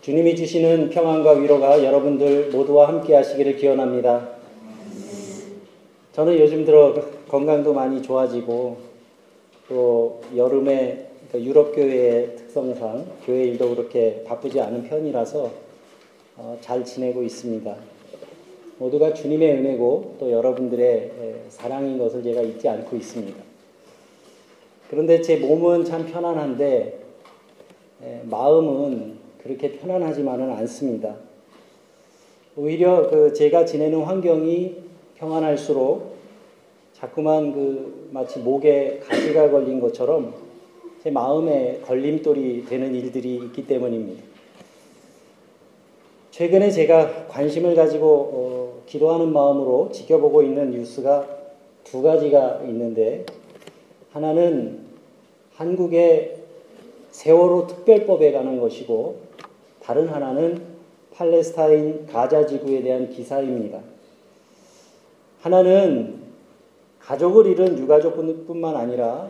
주님이 주시는 평안과 위로가 여러분들 모두와 함께 하시기를 기원합니다. 저는 요즘 들어 건강도 많이 좋아지고 또 여름에 그러니까 유럽 교회의 특성상 교회 일도 그렇게 바쁘지 않은 편이라서 어, 잘 지내고 있습니다. 모두가 주님의 은혜고 또 여러분들의 사랑인 것을 제가 잊지 않고 있습니다. 그런데 제 몸은 참 편안한데 마음은 그렇게 편안하지만은 않습니다. 오히려 그 제가 지내는 환경이 평안할수록 자꾸만 그 마치 목에 가시가 걸린 것처럼 제 마음에 걸림돌이 되는 일들이 있기 때문입니다. 최근에 제가 관심을 가지고 어, 기도하는 마음으로 지켜보고 있는 뉴스가 두 가지가 있는데 하나는 한국의 세월호 특별법에 관한 것이고 다른 하나는 팔레스타인 가자 지구에 대한 기사입니다. 하나는 가족을 잃은 유가족뿐만 아니라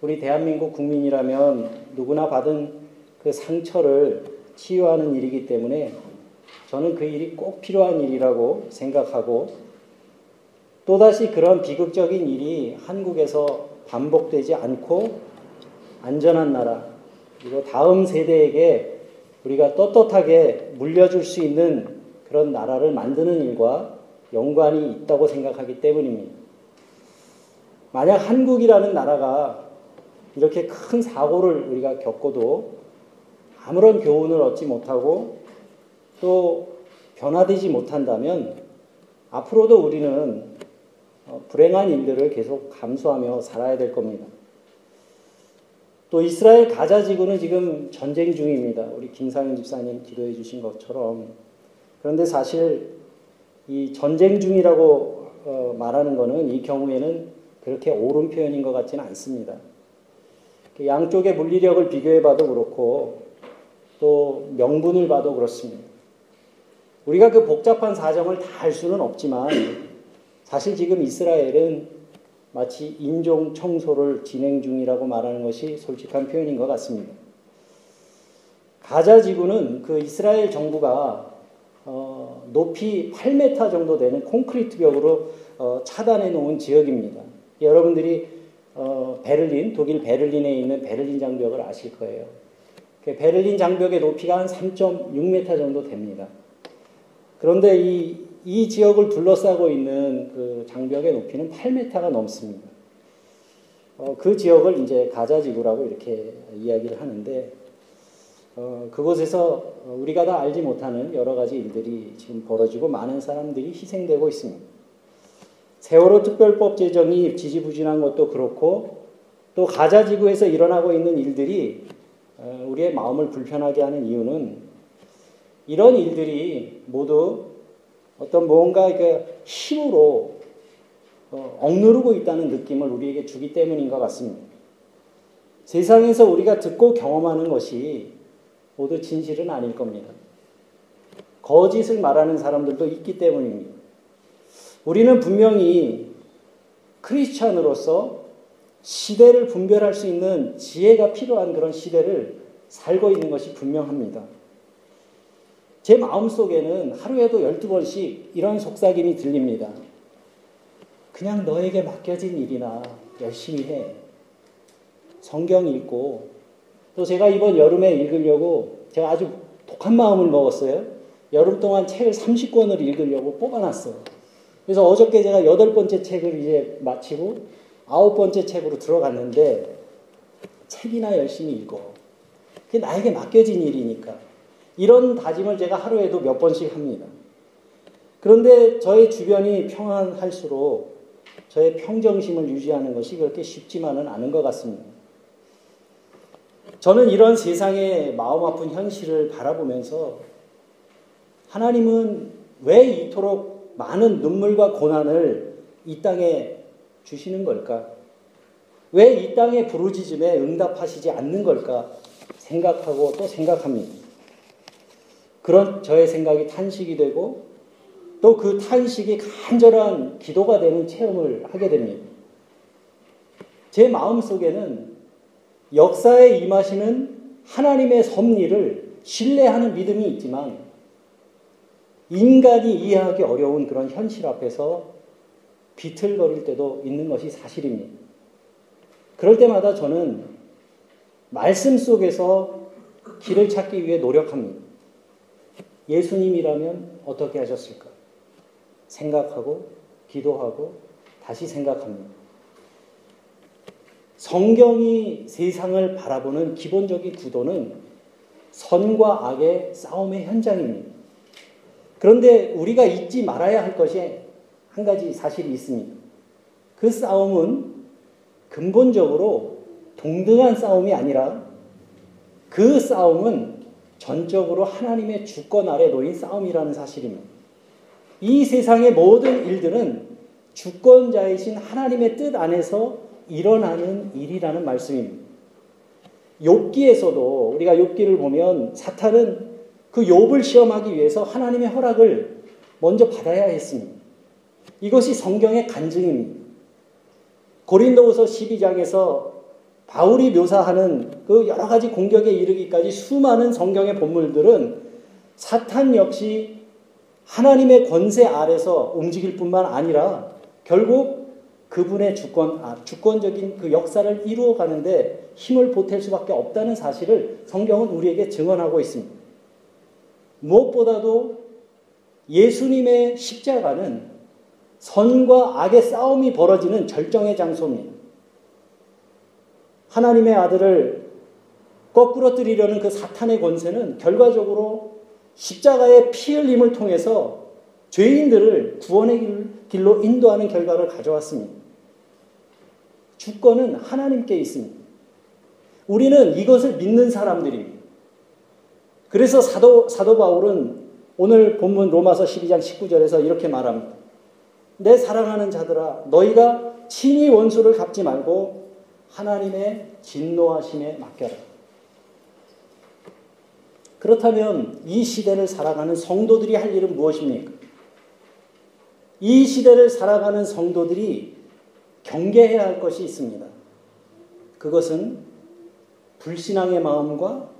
우리 대한민국 국민이라면 누구나 받은 그 상처를 치유하는 일이기 때문에 저는 그 일이 꼭 필요한 일이라고 생각하고 또다시 그런 비극적인 일이 한국에서 반복되지 않고 안전한 나라, 그리고 다음 세대에게 우리가 떳떳하게 물려줄 수 있는 그런 나라를 만드는 일과 연관이 있다고 생각하기 때문입니다. 만약 한국이라는 나라가 이렇게 큰 사고를 우리가 겪어도 아무런 교훈을 얻지 못하고 또 변화되지 못한다면 앞으로도 우리는 어, 불행한 일들을 계속 감수하며 살아야 될 겁니다. 또 이스라엘 가자 지구는 지금 전쟁 중입니다. 우리 김상현 집사님 기도해 주신 것처럼. 그런데 사실 이 전쟁 중이라고 어, 말하는 것은 이 경우에는 그렇게 옳은 표현인 것 같지는 않습니다. 그 양쪽의 물리력을 비교해 봐도 그렇고 또 명분을 봐도 그렇습니다. 우리가 그 복잡한 사정을 다 알 수는 없지만 사실 지금 이스라엘은 마치 인종 청소를 진행 중이라고 말하는 것이 솔직한 표현인 것 같습니다. 가자 지구는 그 이스라엘 정부가 어, 높이 8m 정도 되는 콘크리트 벽으로 어, 차단해 놓은 지역입니다. 여러분들이 어, 베를린, 독일 베를린에 있는 베를린 장벽을 아실 거예요. 그 베를린 장벽의 높이가 한 3.6m 정도 됩니다. 그런데 이, 이 지역을 둘러싸고 있는 그 장벽의 높이는 8m가 넘습니다. 어, 그 지역을 이제 가자 지구라고 이렇게 이야기를 하는데, 어, 그곳에서 우리가 다 알지 못하는 여러 가지 일들이 지금 벌어지고 많은 사람들이 희생되고 있습니다. 세월호 특별법 제정이 지지부진한 것도 그렇고, 또 가자 지구에서 일어나고 있는 일들이 어, 우리의 마음을 불편하게 하는 이유는 이런 일들이 모두 어떤 뭔가 그 힘으로 어, 억누르고 있다는 느낌을 우리에게 주기 때문인 것 같습니다. 세상에서 우리가 듣고 경험하는 것이 모두 진실은 아닐 겁니다. 거짓을 말하는 사람들도 있기 때문입니다. 우리는 분명히 크리스찬으로서 시대를 분별할 수 있는 지혜가 필요한 그런 시대를 살고 있는 것이 분명합니다. 제 마음속에는 하루에도 12번씩 이런 속삭임이 들립니다. 그냥 너에게 맡겨진 일이나 열심히 해. 성경 읽고 또 제가 이번 여름에 읽으려고 제가 아주 독한 마음을 먹었어요. 여름 동안 책을 30권을 읽으려고 뽑아놨어요. 그래서 어저께 제가 여덟 번째 책을 이제 마치고 아홉 번째 책으로 들어갔는데 책이나 열심히 읽어. 그게 나에게 맡겨진 일이니까. 이런 다짐을 제가 하루에도 몇 번씩 합니다. 그런데 저의 주변이 평안할수록 저의 평정심을 유지하는 것이 그렇게 쉽지만은 않은 것 같습니다. 저는 이런 세상의 마음 아픈 현실을 바라보면서 하나님은 왜 이토록 많은 눈물과 고난을 이 땅에 주시는 걸까? 왜 이 땅의 부르짖음에 응답하시지 않는 걸까? 생각하고 또 생각합니다. 그런 저의 생각이 탄식이 되고 또 그 탄식이 간절한 기도가 되는 체험을 하게 됩니다. 제 마음 속에는 역사에 임하시는 하나님의 섭리를 신뢰하는 믿음이 있지만 인간이 이해하기 어려운 그런 현실 앞에서 비틀거릴 때도 있는 것이 사실입니다. 그럴 때마다 저는 말씀 속에서 길을 찾기 위해 노력합니다. 예수님이라면 어떻게 하셨을까? 생각하고, 기도하고, 다시 생각합니다. 성경이 세상을 바라보는 기본적인 구도는 선과 악의 싸움의 현장입니다. 그런데 우리가 잊지 말아야 할 것이 한 가지 사실이 있습니다. 그 싸움은 근본적으로 동등한 싸움이 아니라 그 싸움은 전적으로 하나님의 주권 아래 놓인 싸움이라는 사실입니다. 이 세상의 모든 일들은 주권자이신 하나님의 뜻 안에서 일어나는 일이라는 말씀입니다. 욥기에서도 우리가 욥기를 보면 사탄은 그 욥을 시험하기 위해서 하나님의 허락을 먼저 받아야 했습니다. 이것이 성경의 간증입니다. 고린도후서 12장에서 바울이 묘사하는 그 여러 가지 공격에 이르기까지 수많은 성경의 본물들은 사탄 역시 하나님의 권세 아래서 움직일 뿐만 아니라 결국 그분의 주권, 아, 주권적인 그 역사를 이루어 가는데 힘을 보탤 수밖에 없다는 사실을 성경은 우리에게 증언하고 있습니다. 무엇보다도 예수님의 십자가는 선과 악의 싸움이 벌어지는 절정의 장소입니다. 하나님의 아들을 거꾸로 뜨리려는 그 사탄의 권세는 결과적으로 십자가의 피 흘림을 통해서 죄인들을 구원의 길로 인도하는 결과를 가져왔습니다. 주권은 하나님께 있습니다. 우리는 이것을 믿는 사람들입니다. 그래서 사도, 사도 바울은 오늘 본문 로마서 12장 19절에서 이렇게 말합니다. 내 사랑하는 자들아, 너희가 친히 원수를 갚지 말고 하나님의 진노하심에 맡겨라. 그렇다면 이 시대를 살아가는 성도들이 할 일은 무엇입니까? 이 시대를 살아가는 성도들이 경계해야 할 것이 있습니다. 그것은 불신앙의 마음과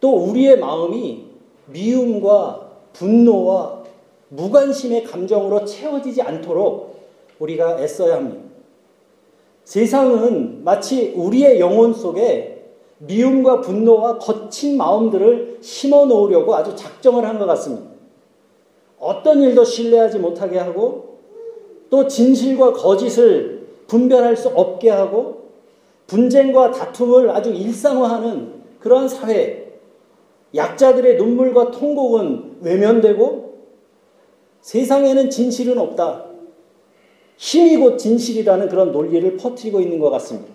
또 우리의 마음이 미움과 분노와 무관심의 감정으로 채워지지 않도록 우리가 애써야 합니다. 세상은 마치 우리의 영혼 속에 미움과 분노와 거친 마음들을 심어 놓으려고 아주 작정을 한 것 같습니다. 어떤 일도 신뢰하지 못하게 하고 또 진실과 거짓을 분별할 수 없게 하고 분쟁과 다툼을 아주 일상화하는 그러한 사회, 약자들의 눈물과 통곡은 외면되고 세상에는 진실은 없다. 힘이 곧 진실이라는 그런 논리를 퍼뜨리고 있는 것 같습니다.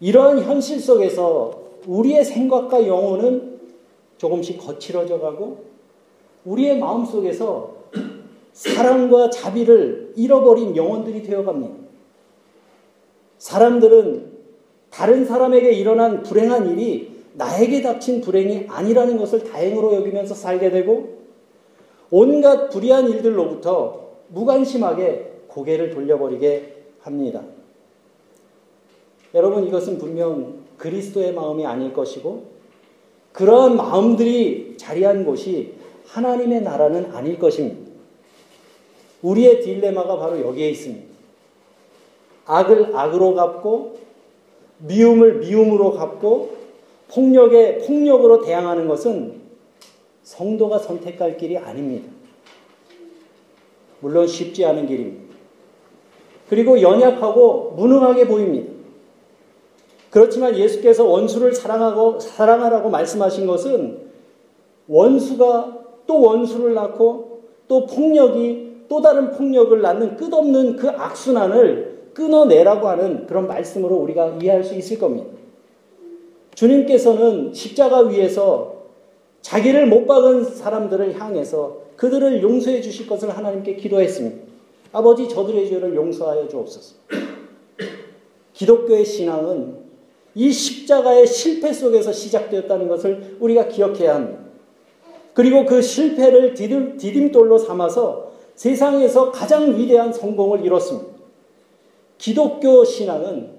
이러한 현실 속에서 우리의 생각과 영혼은 조금씩 거칠어져 가고 우리의 마음 속에서 사랑과 자비를 잃어버린 영혼들이 되어 갑니다. 사람들은 다른 사람에게 일어난 불행한 일이 나에게 닥친 불행이 아니라는 것을 다행으로 여기면서 살게 되고 온갖 불의한 일들로부터 무관심하게 고개를 돌려버리게 합니다. 여러분 이것은 분명 그리스도의 마음이 아닐 것이고 그러한 마음들이 자리한 곳이 하나님의 나라는 아닐 것입니다. 우리의 딜레마가 바로 여기에 있습니다. 악을 악으로 갚고 미움을 미움으로 갚고 폭력에 폭력으로 대항하는 것은 성도가 선택할 길이 아닙니다. 물론 쉽지 않은 길입니다. 그리고 연약하고 무능하게 보입니다. 그렇지만 예수께서 원수를 사랑하고 사랑하라고 말씀하신 것은 원수가 또 원수를 낳고 또 폭력이 또 다른 폭력을 낳는 끝없는 그 악순환을 끊어내라고 하는 그런 말씀으로 우리가 이해할 수 있을 겁니다. 주님께서는 십자가 위에서 자기를 못 박은 사람들을 향해서 그들을 용서해 주실 것을 하나님께 기도했습니다. 아버지 저들의 죄를 용서하여 주옵소서. 기독교의 신앙은 이 십자가의 실패 속에서 시작되었다는 것을 우리가 기억해야 합니다. 그리고 그 실패를 디딤, 디딤돌로 삼아서 세상에서 가장 위대한 성공을 이뤘습니다. 기독교 신앙은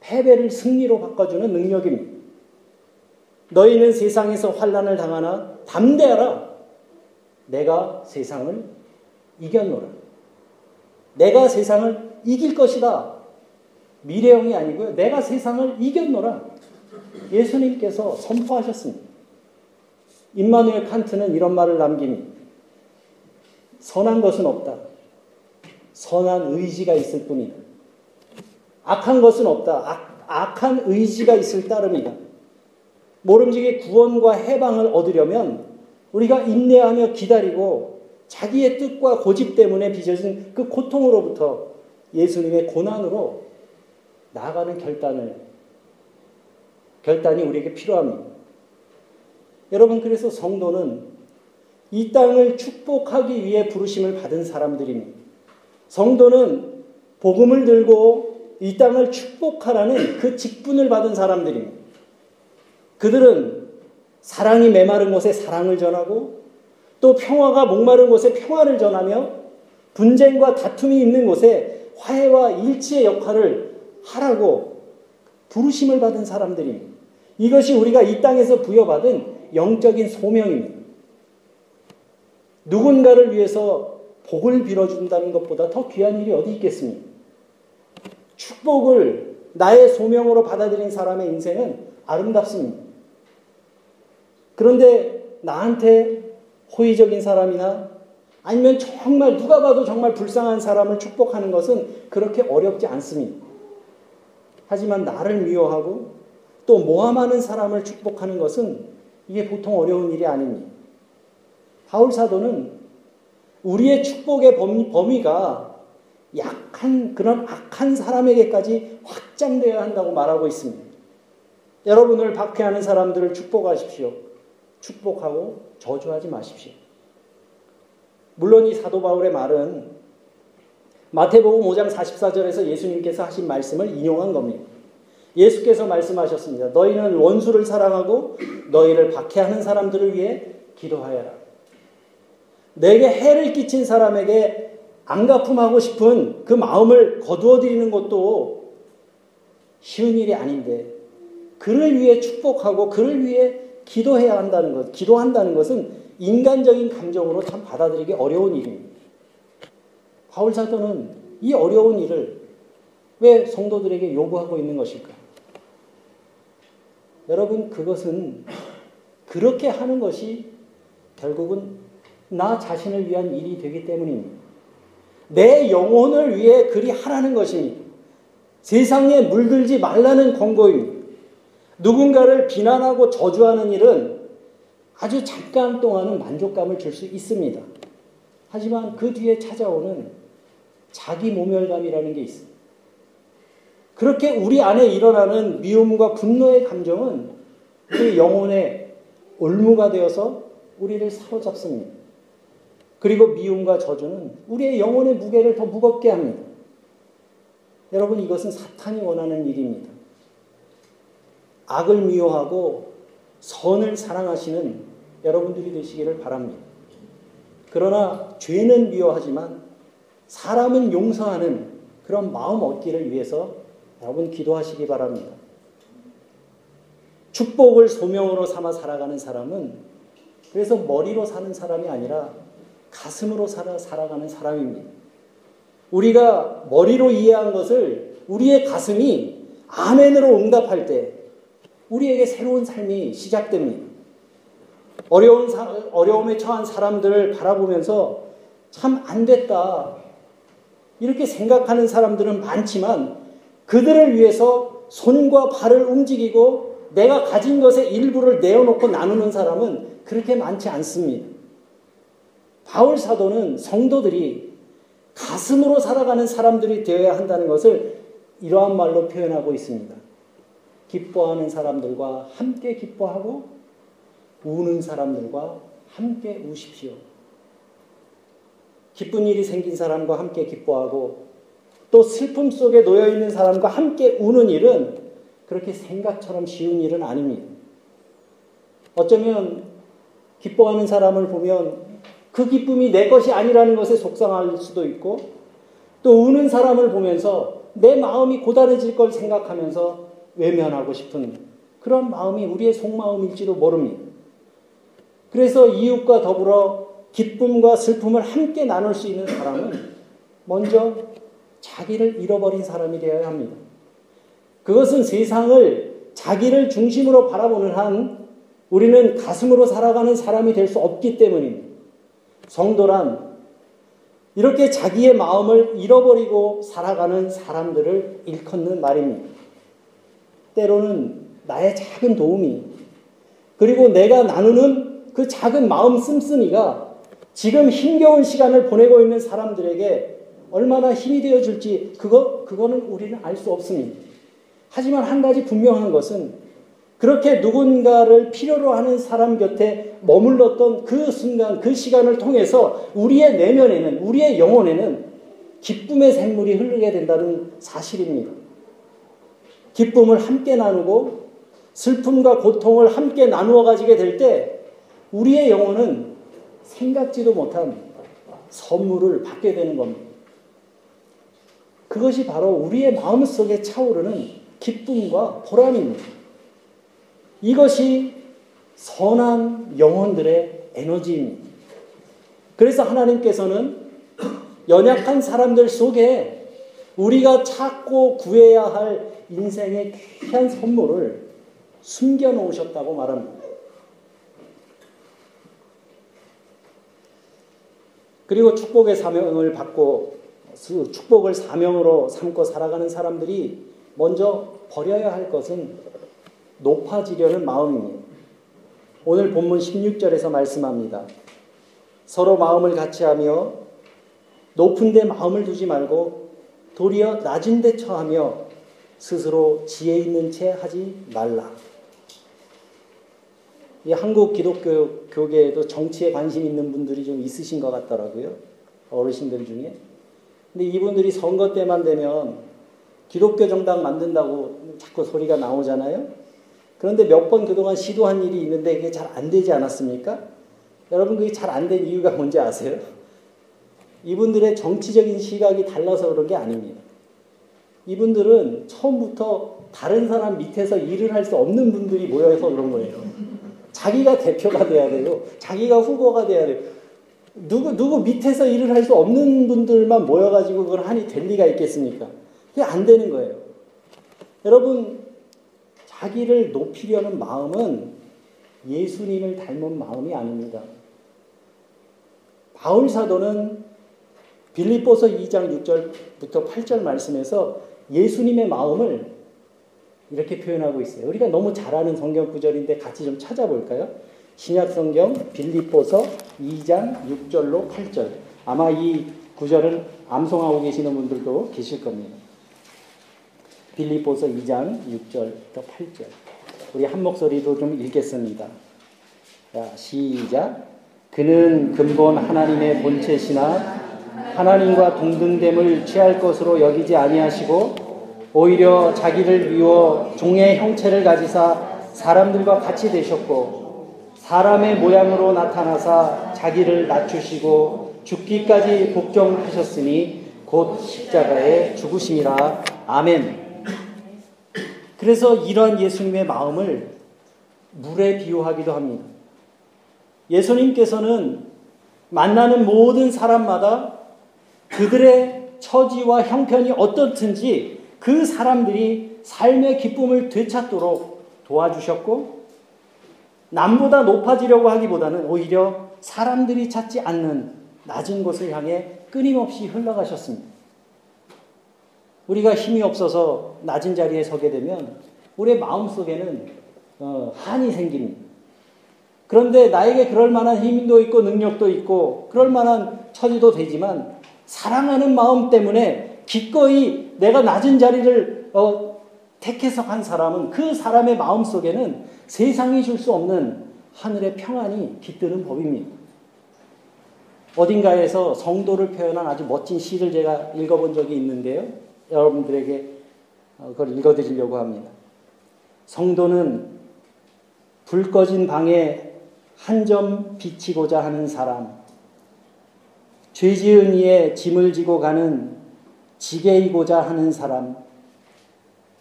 패배를 승리로 바꿔주는 능력입니다. 너희는 세상에서 환란을 당하나 담대하라. 내가 세상을 이겼노라. 내가 세상을 이길 것이다. 미래형이 아니고요. 내가 세상을 이겼노라. 예수님께서 선포하셨습니다. 임마누엘 칸트는 이런 말을 남깁니다. 선한 것은 없다. 선한 의지가 있을 뿐이다. 악한 것은 없다. 악, 악한 의지가 있을 따름이다. 모름지기 구원과 해방을 얻으려면 우리가 인내하며 기다리고 자기의 뜻과 고집 때문에 빚어진 그 고통으로부터 예수님의 고난으로 나아가는 결단을 결단이 우리에게 필요합니다. 여러분 그래서 성도는 이 땅을 축복하기 위해 부르심을 받은 사람들입니다. 성도는 복음을 들고 이 땅을 축복하라는 그 직분을 받은 사람들입니다. 그들은 사랑이 메마른 곳에 사랑을 전하고 또 평화가 목마른 곳에 평화를 전하며 분쟁과 다툼이 있는 곳에 화해와 일치의 역할을 하라고 부르심을 받은 사람들입니다. 이것이 우리가 이 땅에서 부여받은 영적인 소명입니다. 누군가를 위해서 복을 빌어준다는 것보다 더 귀한 일이 어디 있겠습니까? 축복을 나의 소명으로 받아들인 사람의 인생은 아름답습니다. 그런데 나한테 호의적인 사람이나 아니면 정말 누가 봐도 정말 불쌍한 사람을 축복하는 것은 그렇게 어렵지 않습니다. 하지만 나를 미워하고 또 모함하는 사람을 축복하는 것은 이게 보통 어려운 일이 아닙니다. 바울 사도는 우리의 축복의 범위 가 약한 그런 악한 사람에게까지 확장되어야 한다고 말하고 있습니다. 여러분을 박해하는 사람들을 축복하십시오. 축복하고 저주하지 마십시오. 물론 이 사도 바울의 말은 마태복음 5장 44절에서 예수님께서 하신 말씀을 인용한 겁니다. 예수께서 말씀하셨습니다. 너희는 원수를 사랑하고 너희를 박해하는 사람들을 위해 기도하여라. 내게 해를 끼친 사람에게 안 갚음하고 싶은 그 마음을 거두어 드리는 것도 쉬운 일이 아닌데 그를 위해 축복하고 그를 위해 기도해야 한다는 것, 기도한다는 것은 인간적인 감정으로 참 받아들이기 어려운 일입니다. 바울 사도는 이 어려운 일을 왜 성도들에게 요구하고 있는 것일까? 여러분, 그것은 그렇게 하는 것이 결국은 나 자신을 위한 일이 되기 때문입니다. 내 영혼을 위해 그리 하라는 것입니다. 세상에 물들지 말라는 권고입니다. 누군가를 비난하고 저주하는 일은 아주 잠깐 동안은 만족감을 줄 수 있습니다. 하지만 그 뒤에 찾아오는 자기 모멸감이라는 게 있습니다. 그렇게 우리 안에 일어나는 미움과 분노의 감정은 우리 영혼의 올무가 되어서 우리를 사로잡습니다. 그리고 미움과 저주는 우리의 영혼의 무게를 더 무겁게 합니다. 여러분 이것은 사탄이 원하는 일입니다. 악을 미워하고 선을 사랑하시는 여러분들이 되시기를 바랍니다. 그러나 죄는 미워하지만 사람은 용서하는 그런 마음 얻기를 위해서 여러분 기도하시기 바랍니다. 축복을 소명으로 삼아 살아가는 사람은 그래서 머리로 사는 사람이 아니라 가슴으로 살아, 살아가는 사람입니다. 우리가 머리로 이해한 것을 우리의 가슴이 아멘으로 응답할 때 우리에게 새로운 삶이 시작됩니다. 어려운 사, 어려움에 처한 사람들을 바라보면서 참 안 됐다. 이렇게 생각하는 사람들은 많지만 그들을 위해서 손과 발을 움직이고 내가 가진 것의 일부를 내어놓고 나누는 사람은 그렇게 많지 않습니다. 바울 사도는 성도들이 가슴으로 살아가는 사람들이 되어야 한다는 것을 이러한 말로 표현하고 있습니다. 기뻐하는 사람들과 함께 기뻐하고 우는 사람들과 함께 우십시오. 기쁜 일이 생긴 사람과 함께 기뻐하고 또 슬픔 속에 놓여 있는 사람과 함께 우는 일은 그렇게 생각처럼 쉬운 일은 아닙니다. 어쩌면 기뻐하는 사람을 보면 그 기쁨이 내 것이 아니라는 것에 속상할 수도 있고 또 우는 사람을 보면서 내 마음이 고단해질 걸 생각하면서 외면하고 싶은 그런 마음이 우리의 속마음일지도 모릅니다. 그래서 이웃과 더불어 기쁨과 슬픔을 함께 나눌 수 있는 사람은 먼저 자기를 잃어버린 사람이 되어야 합니다. 그것은 세상을 자기를 중심으로 바라보는 한 우리는 가슴으로 살아가는 사람이 될 수 없기 때문입니다. 성도란 이렇게 자기의 마음을 잃어버리고 살아가는 사람들을 일컫는 말입니다. 때로는 나의 작은 도움이 그리고 내가 나누는 그 작은 마음 씀씀이가 지금 힘겨운 시간을 보내고 있는 사람들에게 얼마나 힘이 되어 줄지 그거 그거는 우리는 알 수 없습니다. 하지만 한 가지 분명한 것은 그렇게 누군가를 필요로 하는 사람 곁에 머물렀던 그 순간, 그 시간을 통해서 우리의 내면에는, 우리의 영혼에는 기쁨의 샘물이 흐르게 된다는 사실입니다. 기쁨을 함께 나누고 슬픔과 고통을 함께 나누어 가지게 될 때 우리의 영혼은 생각지도 못한 선물을 받게 되는 겁니다. 그것이 바로 우리의 마음속에 차오르는 기쁨과 보람입니다. 이것이 선한 영혼들의 에너지입니다. 그래서 하나님께서는 연약한 사람들 속에 우리가 찾고 구해야 할 인생의 귀한 선물을 숨겨 놓으셨다고 말합니다. 그리고 축복의 사명을 받고 축복을 사명으로 삼고 살아가는 사람들이 먼저 버려야 할 것은 높아지려는 마음입니다. 오늘 본문 16절에서 말씀합니다. 서로 마음을 같이 하며 높은 데 마음을 두지 말고 도리어 낮은 데 처하며 스스로 지혜 있는 채 하지 말라. 이 한국 기독교 교계에도 정치에 관심 있는 분들이 좀 있으신 것 같더라고요. 어르신들 중에. 근데 이분들이 선거 때만 되면 기독교 정당 만든다고 자꾸 소리가 나오잖아요. 그런데 몇 번 그동안 시도한 일이 있는데 이게 잘 안 되지 않았습니까? 여러분 그게 잘 안 된 이유가 뭔지 아세요? 이분들의 정치적인 시각이 달라서 그런 게 아닙니다. 이분들은 처음부터 다른 사람 밑에서 일을 할 수 없는 분들이 모여서 그런 거예요. 자기가 대표가 돼야 돼요. 자기가 후보가 돼야 돼요. 누구, 누구 밑에서 일을 할 수 없는 분들만 모여가지고 그걸 하니 될 리가 있겠습니까? 그게 안 되는 거예요. 여러분, 자기를 높이려는 마음은 예수님을 닮은 마음이 아닙니다. 바울 사도는 빌립보서 2장 6절부터 8절 말씀에서 예수님의 마음을 이렇게 표현하고 있어요. 우리가 너무 잘 아는 성경 구절인데 같이 좀 찾아볼까요? 신약 성경 빌립보서 2장 6절로 8절. 아마 이 구절은 암송하고 계시는 분들도 계실 겁니다. 빌립보서 2장 6절부터 8절. 우리 한 목소리로 좀 읽겠습니다. 자, 시작. 그는 근본 하나님의 본체시나 하나님과 동등됨을 취할 것으로 여기지 아니하시고 오히려 자기를 비워 종의 형체를 가지사 사람들과 같이 되셨고 사람의 모양으로 나타나사 자기를 낮추시고 죽기까지 복종하셨으니 곧 십자가에 죽으심이라 아멘. 그래서 이러한 예수님의 마음을 물에 비유하기도 합니다. 예수님께서는 만나는 모든 사람마다 그들의 처지와 형편이 어떻든지 그 사람들이 삶의 기쁨을 되찾도록 도와주셨고 남보다 높아지려고 하기보다는 오히려 사람들이 찾지 않는 낮은 곳을 향해 끊임없이 흘러가셨습니다. 우리가 힘이 없어서 낮은 자리에 서게 되면 우리의 마음속에는 어, 한이 생깁니다. 그런데 나에게 그럴 만한 힘도 있고 능력도 있고 그럴 만한 처지도 되지만 사랑하는 마음 때문에 기꺼이 내가 낮은 자리를 어, 택해서 간 사람은 그 사람의 마음 속에는 세상이 줄 수 없는 하늘의 평안이 깃드는 법입니다. 어딘가에서 성도를 표현한 아주 멋진 시를 제가 읽어본 적이 있는데요. 여러분들에게 어, 그걸 읽어드리려고 합니다. 성도는 불 꺼진 방에 한 점 비치고자 하는 사람, 죄 지은 이에 짐을 지고 가는 지게이고자 하는 사람,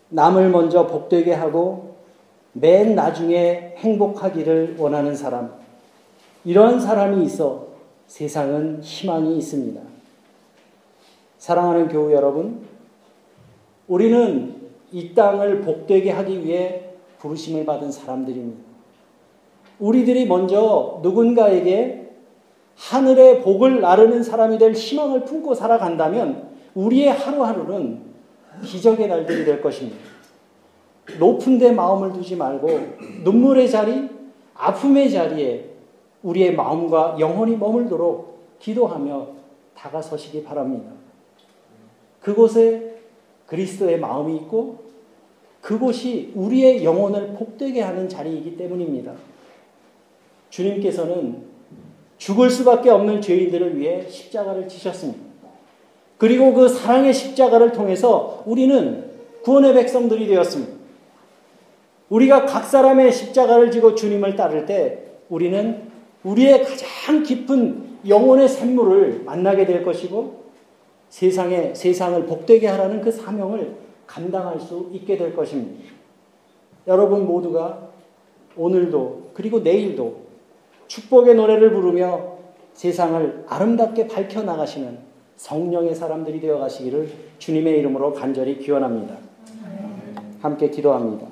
남을 먼저 복되게 하고 맨 나중에 행복하기를 원하는 사람, 이런 사람이 있어 세상은 희망이 있습니다. 사랑하는 교우 여러분, 우리는 이 땅을 복되게 하기 위해 부르심을 받은 사람들입니다. 우리들이 먼저 누군가에게 하늘의 복을 나르는 사람이 될 희망을 품고 살아간다면 우리의 하루하루는 기적의 날들이 될 것입니다. 높은 데 마음을 두지 말고 눈물의 자리, 아픔의 자리에 우리의 마음과 영혼이 머물도록 기도하며 다가서시기 바랍니다. 그곳에 그리스도의 마음이 있고 그곳이 우리의 영혼을 복되게 하는 자리이기 때문입니다. 주님께서는 죽을 수밖에 없는 죄인들을 위해 십자가를 지셨습니다. 그리고 그 사랑의 십자가를 통해서 우리는 구원의 백성들이 되었습니다. 우리가 각 사람의 십자가를 지고 주님을 따를 때 우리는 우리의 가장 깊은 영혼의 샘물을 만나게 될 것이고 세상에 세상을 복되게 하라는 그 사명을 감당할 수 있게 될 것입니다. 여러분 모두가 오늘도 그리고 내일도 축복의 노래를 부르며 세상을 아름답게 밝혀 나가시는 성령의 사람들이 되어 가시기를 주님의 이름으로 간절히 기원합니다. 함께 기도합니다.